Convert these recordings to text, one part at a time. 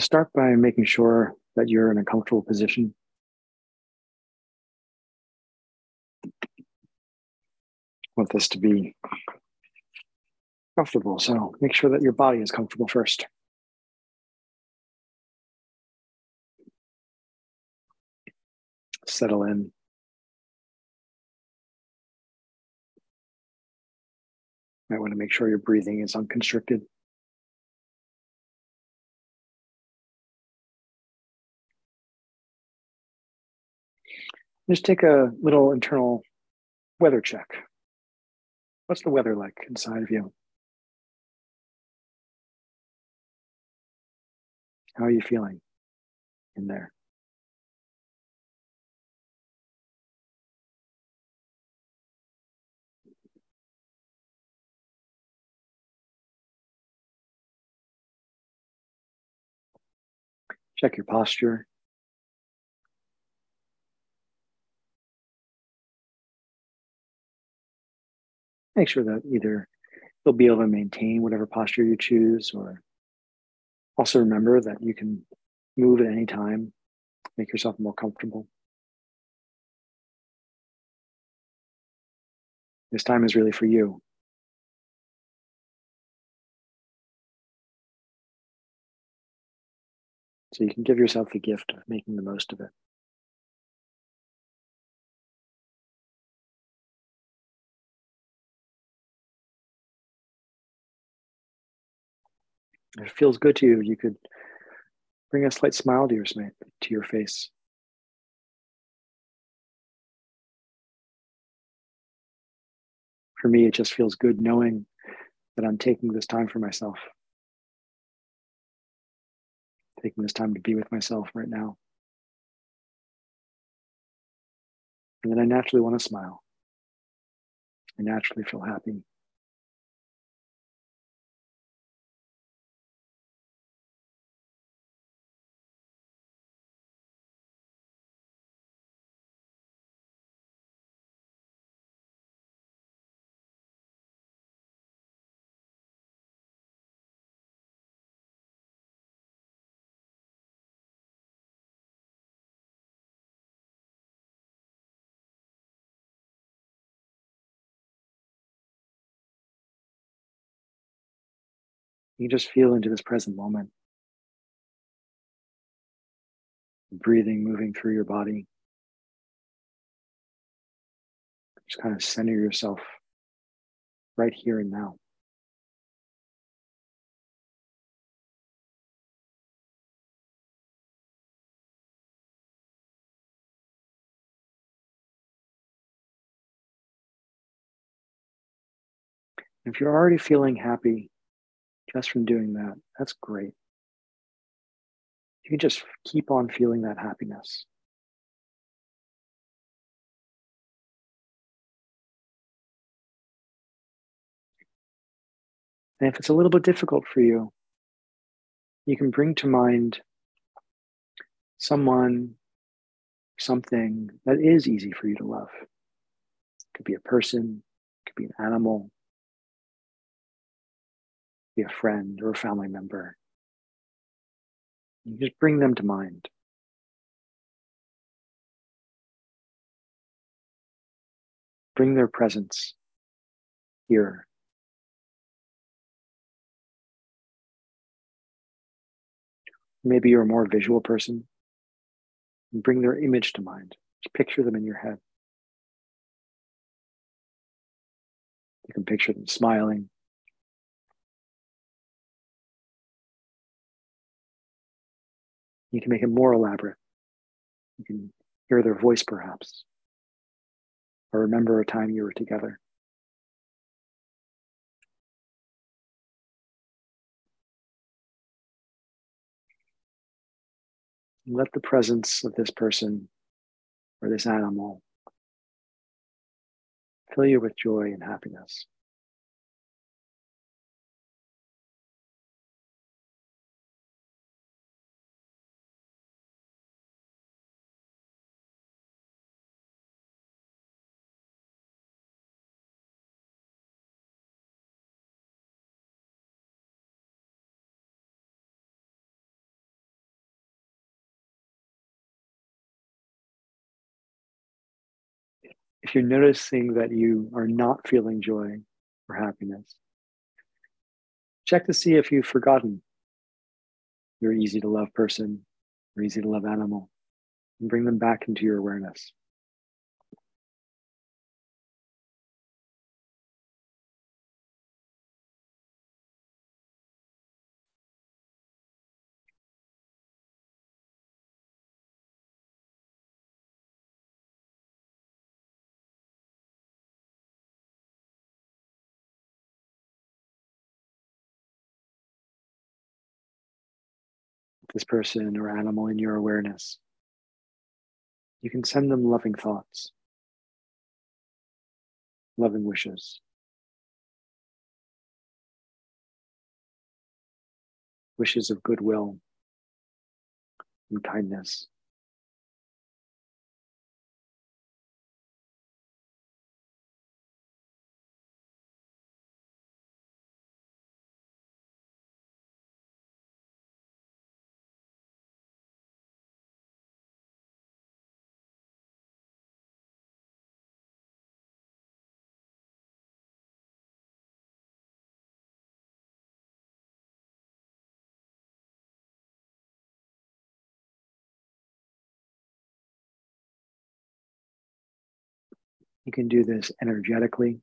start by making sure that you're in a comfortable position. want this to be comfortable, so make sure that your body is comfortable first. Settle in. Might want to make sure your breathing is unconstricted. Just take a little internal weather check. What's the weather like inside of you? How are you feeling in there? Check your posture. Make sure that either you'll be able to maintain whatever posture you choose, or also remember that you can move at any time, make yourself more comfortable. This time is really for you. So you can give yourself the gift of making the most of it. It feels good to you, you could bring a slight smile to your to your face. For me, it just feels good knowing that I'm taking this time for myself taking this time to be with myself right now. And then I naturally want to smile. I naturally feel happy. You just feel into this present moment. Breathing moving through your body. Just kind of center yourself right here and now. If you're already feeling happy just from doing that. That's great. You can just keep on feeling that happiness. And if it's a little bit difficult for you, you can bring to mind someone, something that is easy for you to love. It could be a person, it could be an animal, be a friend or a family member. You just bring them to mind. Bring their presence here. Maybe you're a more visual person. Bring their image to mind. Just picture them in your head. You can picture them smiling, You can make it more elaborate. You can hear their voice, perhaps, or remember a time you were together. Let the presence of this person or this animal fill you with joy and happiness. If you're noticing that you are not feeling joy or happiness, check to see if you've forgotten your easy to love person or easy to love animal and bring them back into your awareness. This person or animal in your awareness. You can send them loving thoughts, loving wishes, wishes of goodwill and kindness. You can do this energetically,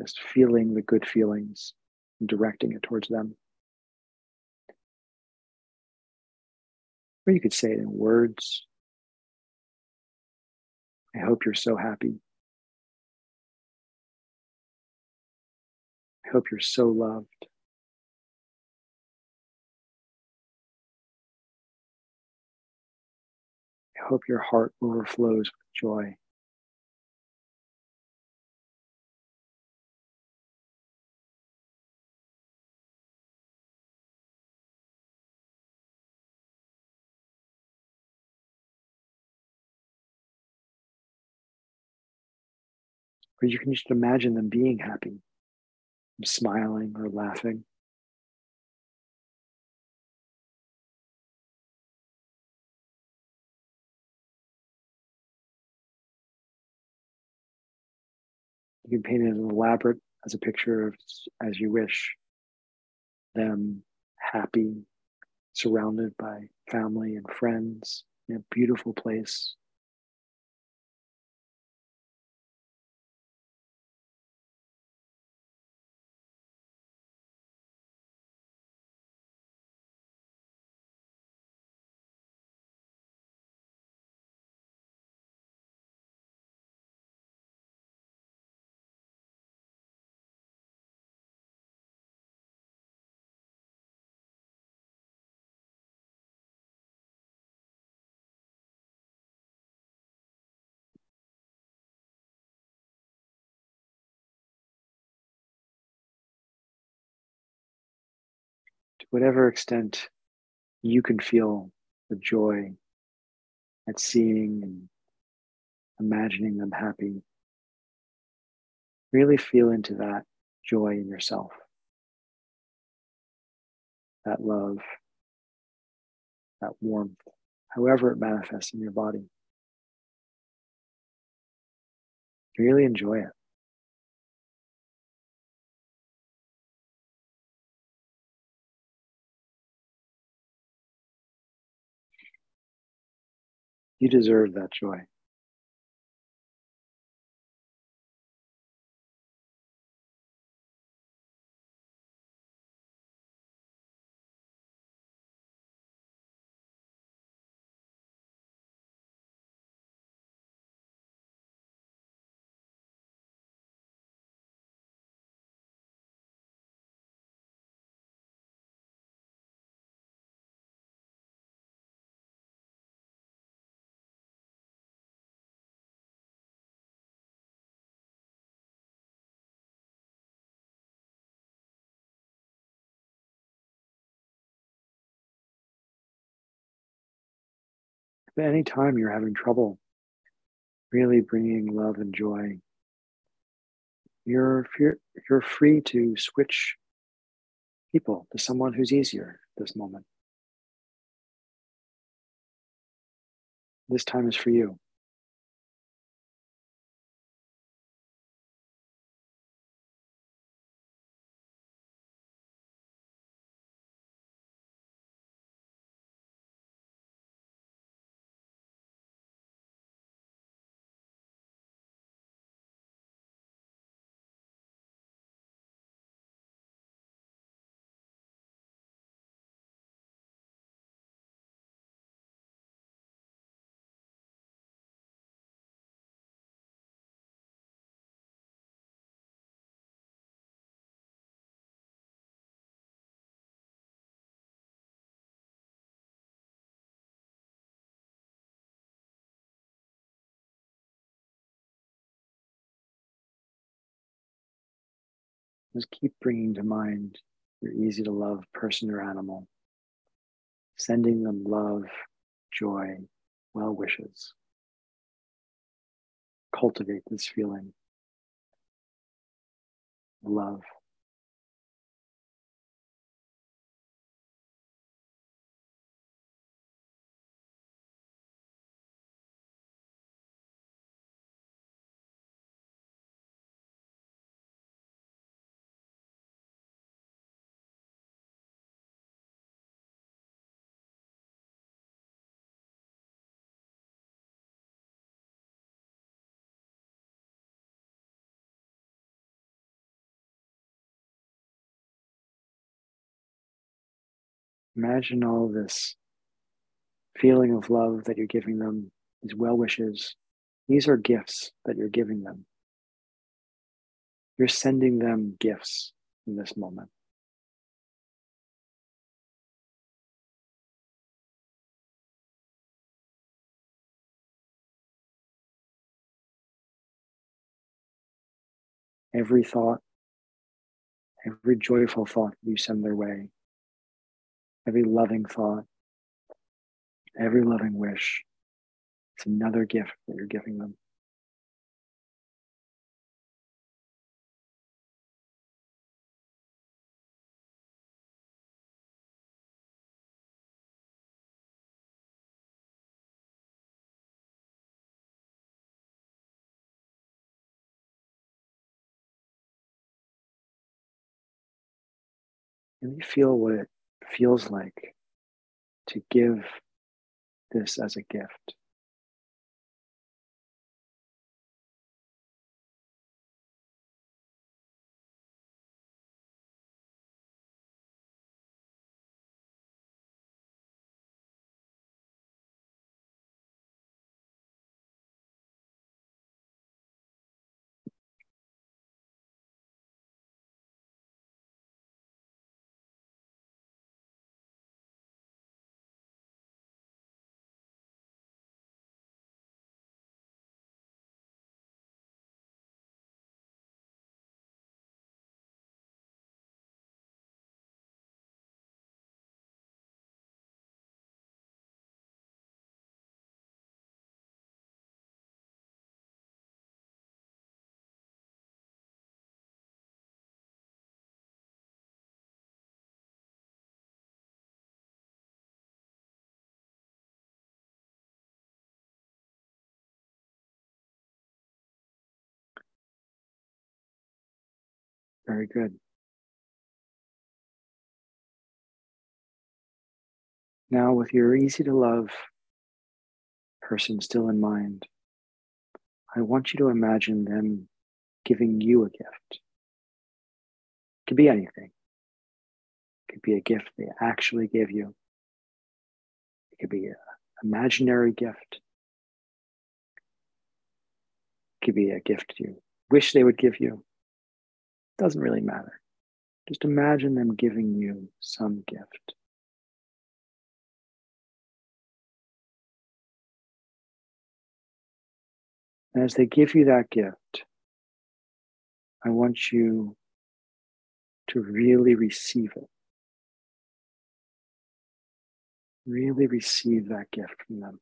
just feeling the good feelings and directing it towards them. Or you could say it in words. I hope you're so happy. I hope you're so loved. I hope your heart overflows with joy. Or you can just imagine them being happy, smiling or laughing. You can paint it as elaborate as a picture of as you wish. Them happy, surrounded by family and friends in a beautiful place. Whatever extent you can feel the joy at seeing and imagining them happy, really feel into that joy in yourself, that love, that warmth, however it manifests in your body. Really enjoy it. You deserve that joy. But anytime you're having trouble really bringing love and joy, you're, you're free to switch people to someone who's easier this moment. This time is for you. Just keep bringing to mind your easy to love person or animal, sending them love, joy, well wishes. Cultivate this feeling love. Imagine all this feeling of love that you're giving them, these well wishes. These are gifts that you're giving them. You're sending them gifts in this moment. Every thought, every joyful thought you send their way every loving thought, every loving wish. It's another gift that you're giving them. You feel what it feels like to give this as a gift. Very good. Now, with your easy to love person still in mind, I want you to imagine them giving you a gift. It could be anything. It could be a gift they actually gave you. It could be an imaginary gift. It could be a gift you wish they would give you. Doesn't really matter. Just imagine them giving you some gift. And as they give you that gift, I want you to really receive it. Really receive that gift from them.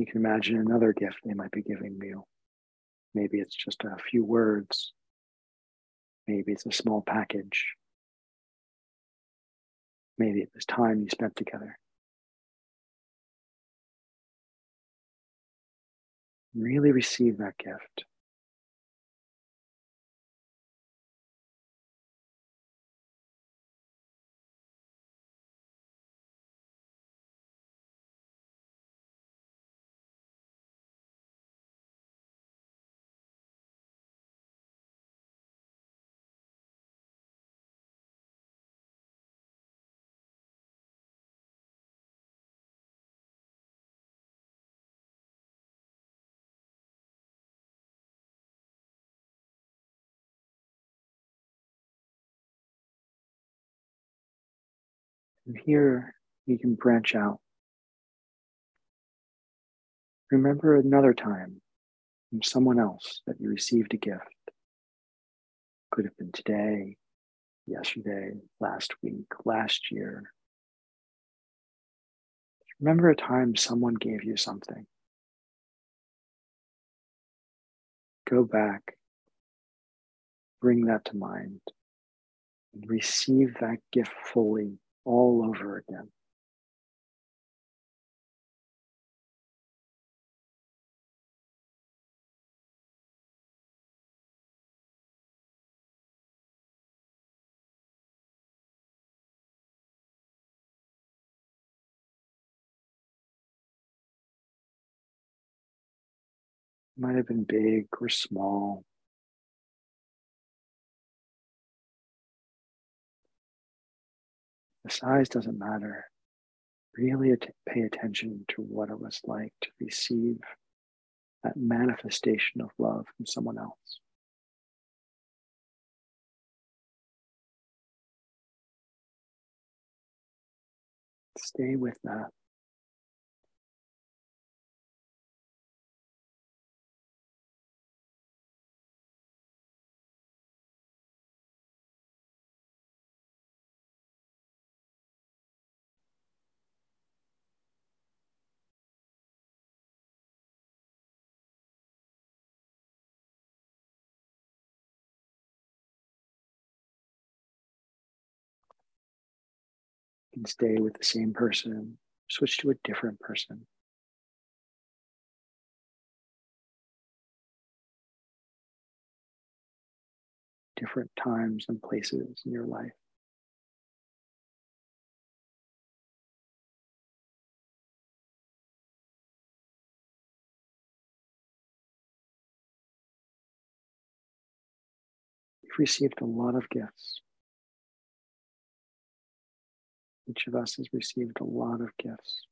You can imagine another gift they might be giving you. Maybe it's just a few words. Maybe it's a small package. Maybe it was time you spent together. Really receive that gift. And here you can branch out. Remember another time from someone else that you received a gift. Could have been today, yesterday, last week, last year. Remember a time someone gave you something. Go back, bring that to mind, and receive that gift fully all over again. might have been big or small. The size doesn't matter. Really pay attention to what it was like to receive that manifestation of love from someone else. Stay with that. Can stay with the same person, switch to a different person. Different times and places in your life. You've received a lot of gifts. Each of us has received a lot of gifts.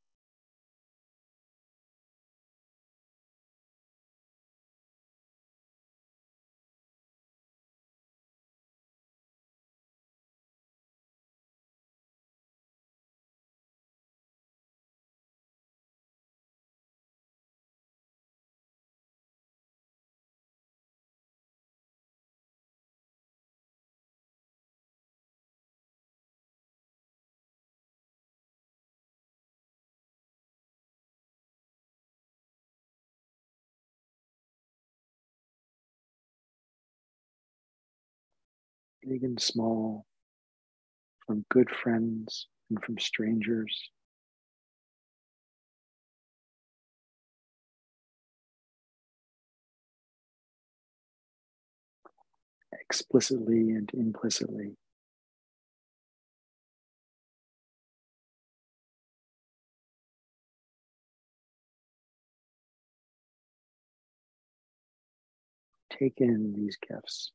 Big and small, from good friends and from strangers. Explicitly and implicitly. Take in these gifts.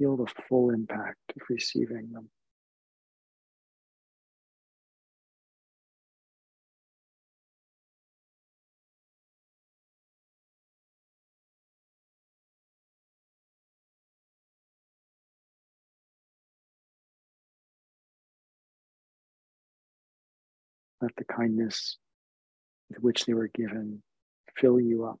Feel the full impact of receiving them. Let the kindness with which they were given fill you up.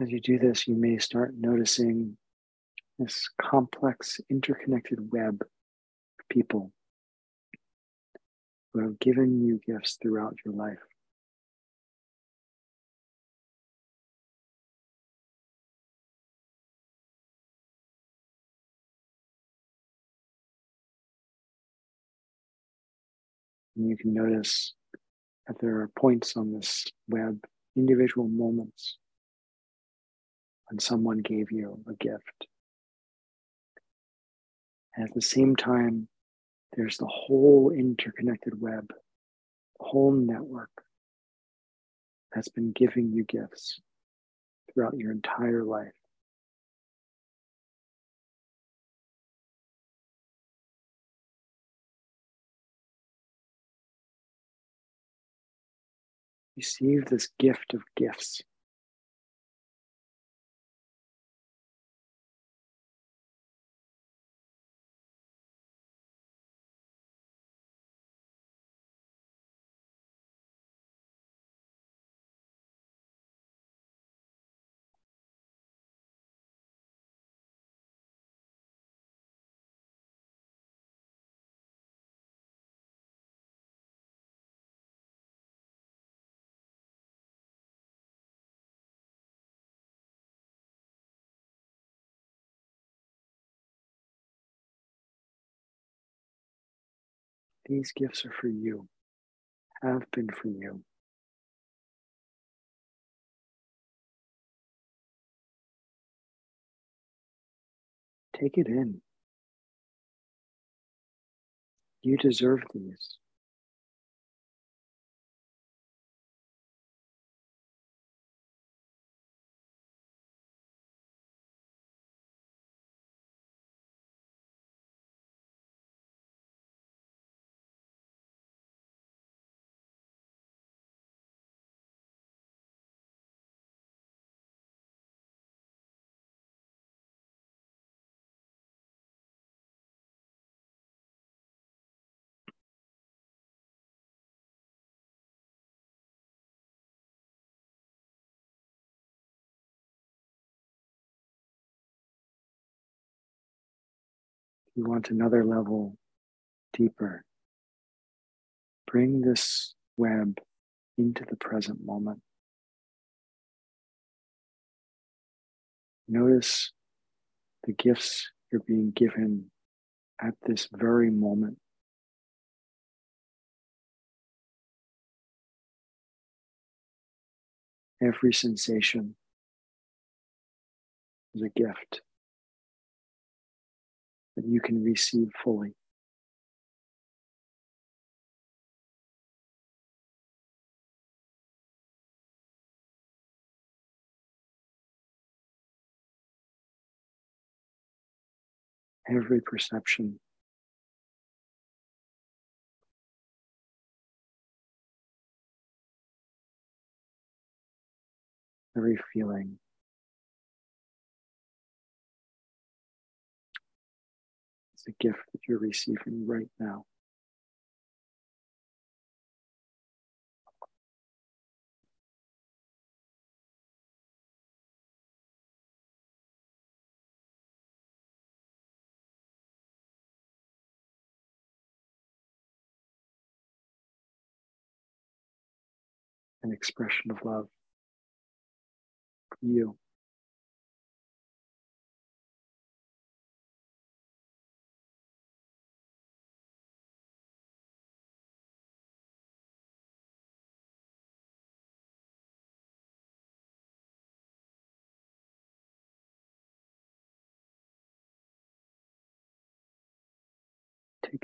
As you do this, you may start noticing this complex, interconnected web of people who have given you gifts throughout your life. And you can notice that there are points on this web, individual moments when someone gave you a gift. And at the same time, there's the whole interconnected web, the whole network that's been giving you gifts throughout your entire life. Receive this gift of gifts. These gifts are for you, have been for you. Take it in. You deserve these. You want another level deeper, bring this web into the present moment. Notice the gifts you're being given at this very moment. Every sensation is a gift that you can receive fully. Every perception every feeling. A gift that you're receiving right now. An expression of love for you.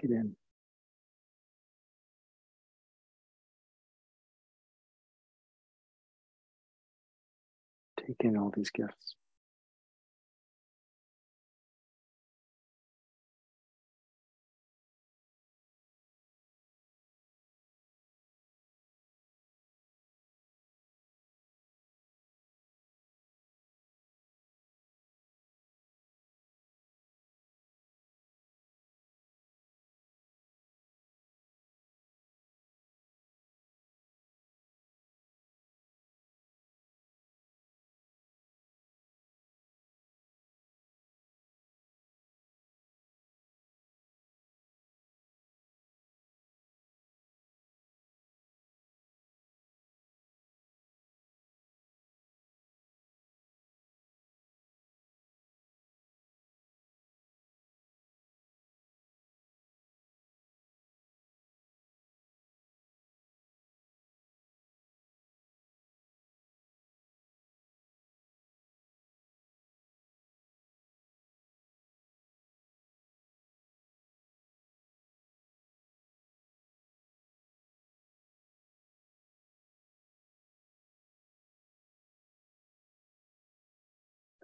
Take it in. Take in all these gifts.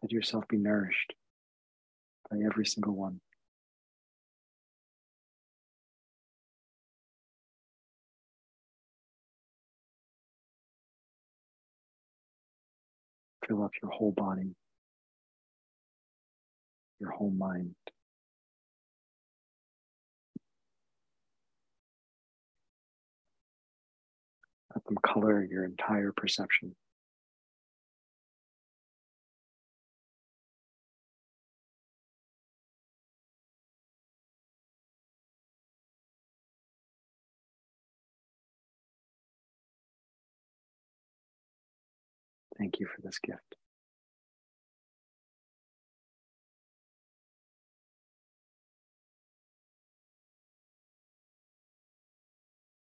Let yourself be nourished by every single one. Fill up your whole body, your whole mind. Let them color your entire perception. Thank you for this gift.